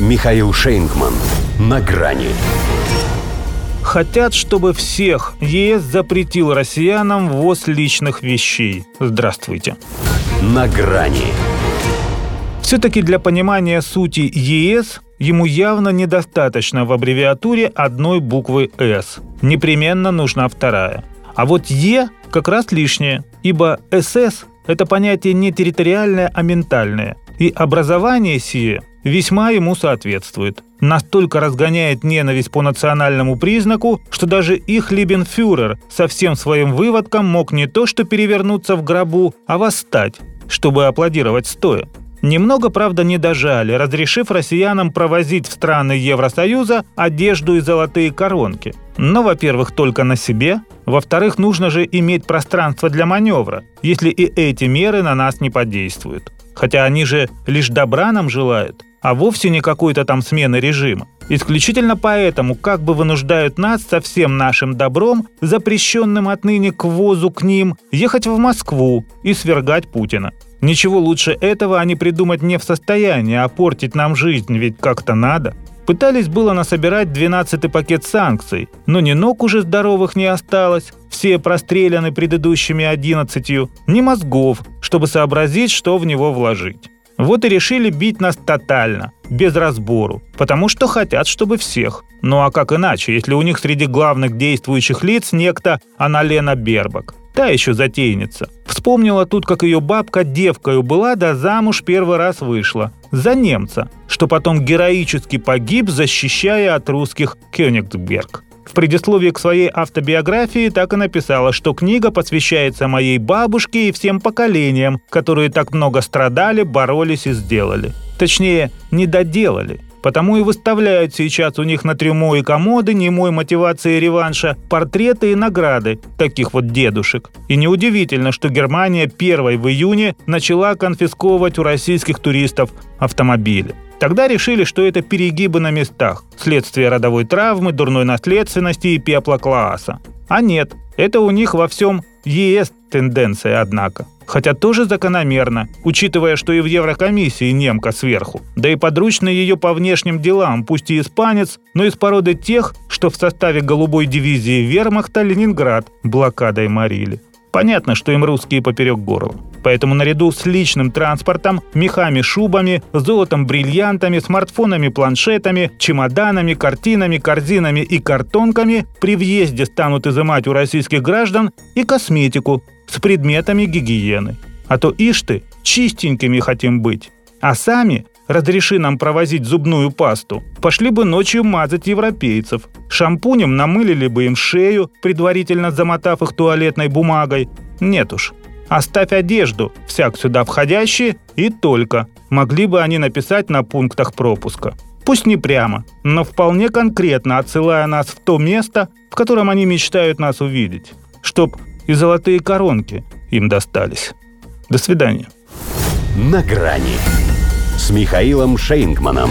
Михаил Шейнгман. На грани. Хотят, чтобы всех ЕС запретил россиянам ввоз личных вещей. Здравствуйте. На грани. Все-таки для понимания сути ЕС ему явно недостаточно в аббревиатуре одной буквы «С». Непременно нужна вторая. А вот «Е» как раз лишнее, ибо «СС» — это понятие не территориальное, а ментальное. И образование сие весьма ему соответствует. Настолько разгоняет ненависть по национальному признаку, что даже их Либенфюрер со всем своим выводком мог не то что перевернуться в гробу, а восстать, чтобы аплодировать стоя. Немного, правда, не дожали, разрешив россиянам провозить в страны Евросоюза одежду и золотые коронки. Но, во-первых, только на себе, во-вторых, нужно же иметь пространство для маневра, если и эти меры на нас не подействуют. Хотя они же лишь добра нам желают, а вовсе не какой-то там смены режима. Исключительно поэтому как бы вынуждают нас со всем нашим добром, запрещенным отныне к ввозу к ним, ехать в Москву и свергать Путина. Ничего лучше этого они придумать не в состоянии, а портить нам жизнь ведь как-то надо. Пытались было насобирать 12-й пакет санкций, но ни ног уже здоровых не осталось, все простреляны предыдущими 11, ни мозгов, чтобы сообразить, что в него вложить. Вот и решили бить нас тотально, без разбору, потому что хотят, чтобы всех. Ну а как иначе, если у них среди главных действующих лиц некто Аналена Бербак? Та еще затейница. Вспомнила тут, как ее бабка девкою была, да замуж первый раз вышла. За немца, что потом героически погиб, защищая от русских Кёнигсберг. В предисловии к своей автобиографии так и написала, что книга посвящается моей бабушке и всем поколениям, которые так много страдали, боролись и сделали. Точнее, не доделали. Потому и выставляют сейчас у них на трюмо и комоды немой мотивации реванша портреты и награды таких вот дедушек. И неудивительно, что Германия первой в июне начала конфисковывать у российских туристов автомобили. Тогда решили, что это перегибы на местах, следствие родовой травмы, дурной наследственности и пепла класса. А нет, это у них во всем ЕС тенденция, однако. Хотя тоже закономерно, учитывая, что и в Еврокомиссии немка сверху. Да и подручный ее по внешним делам, пусть и испанец, но из породы тех, что в составе голубой дивизии вермахта Ленинград блокадой морили. Понятно, что им русские поперек горла. Поэтому наряду с личным транспортом, мехами, шубами, золотом, бриллиантами, смартфонами, планшетами, чемоданами, картинами, корзинами и картонками при въезде станут изымать у российских граждан и косметику с предметами гигиены. А то ишь ты, чистенькими хотим быть. А сами разреши нам провозить зубную пасту, пошли бы ночью мазать европейцев. Шампунем намылили бы им шею, предварительно замотав их туалетной бумагой. Нет уж. Оставь одежду, всяк сюда входящие, и только. Могли бы они написать на пунктах пропуска. Пусть не прямо, но вполне конкретно отсылая нас в то место, в котором они мечтают нас увидеть. Чтоб и золотые коронки им достались. До свидания. На грани с Михаилом Шейнгманом.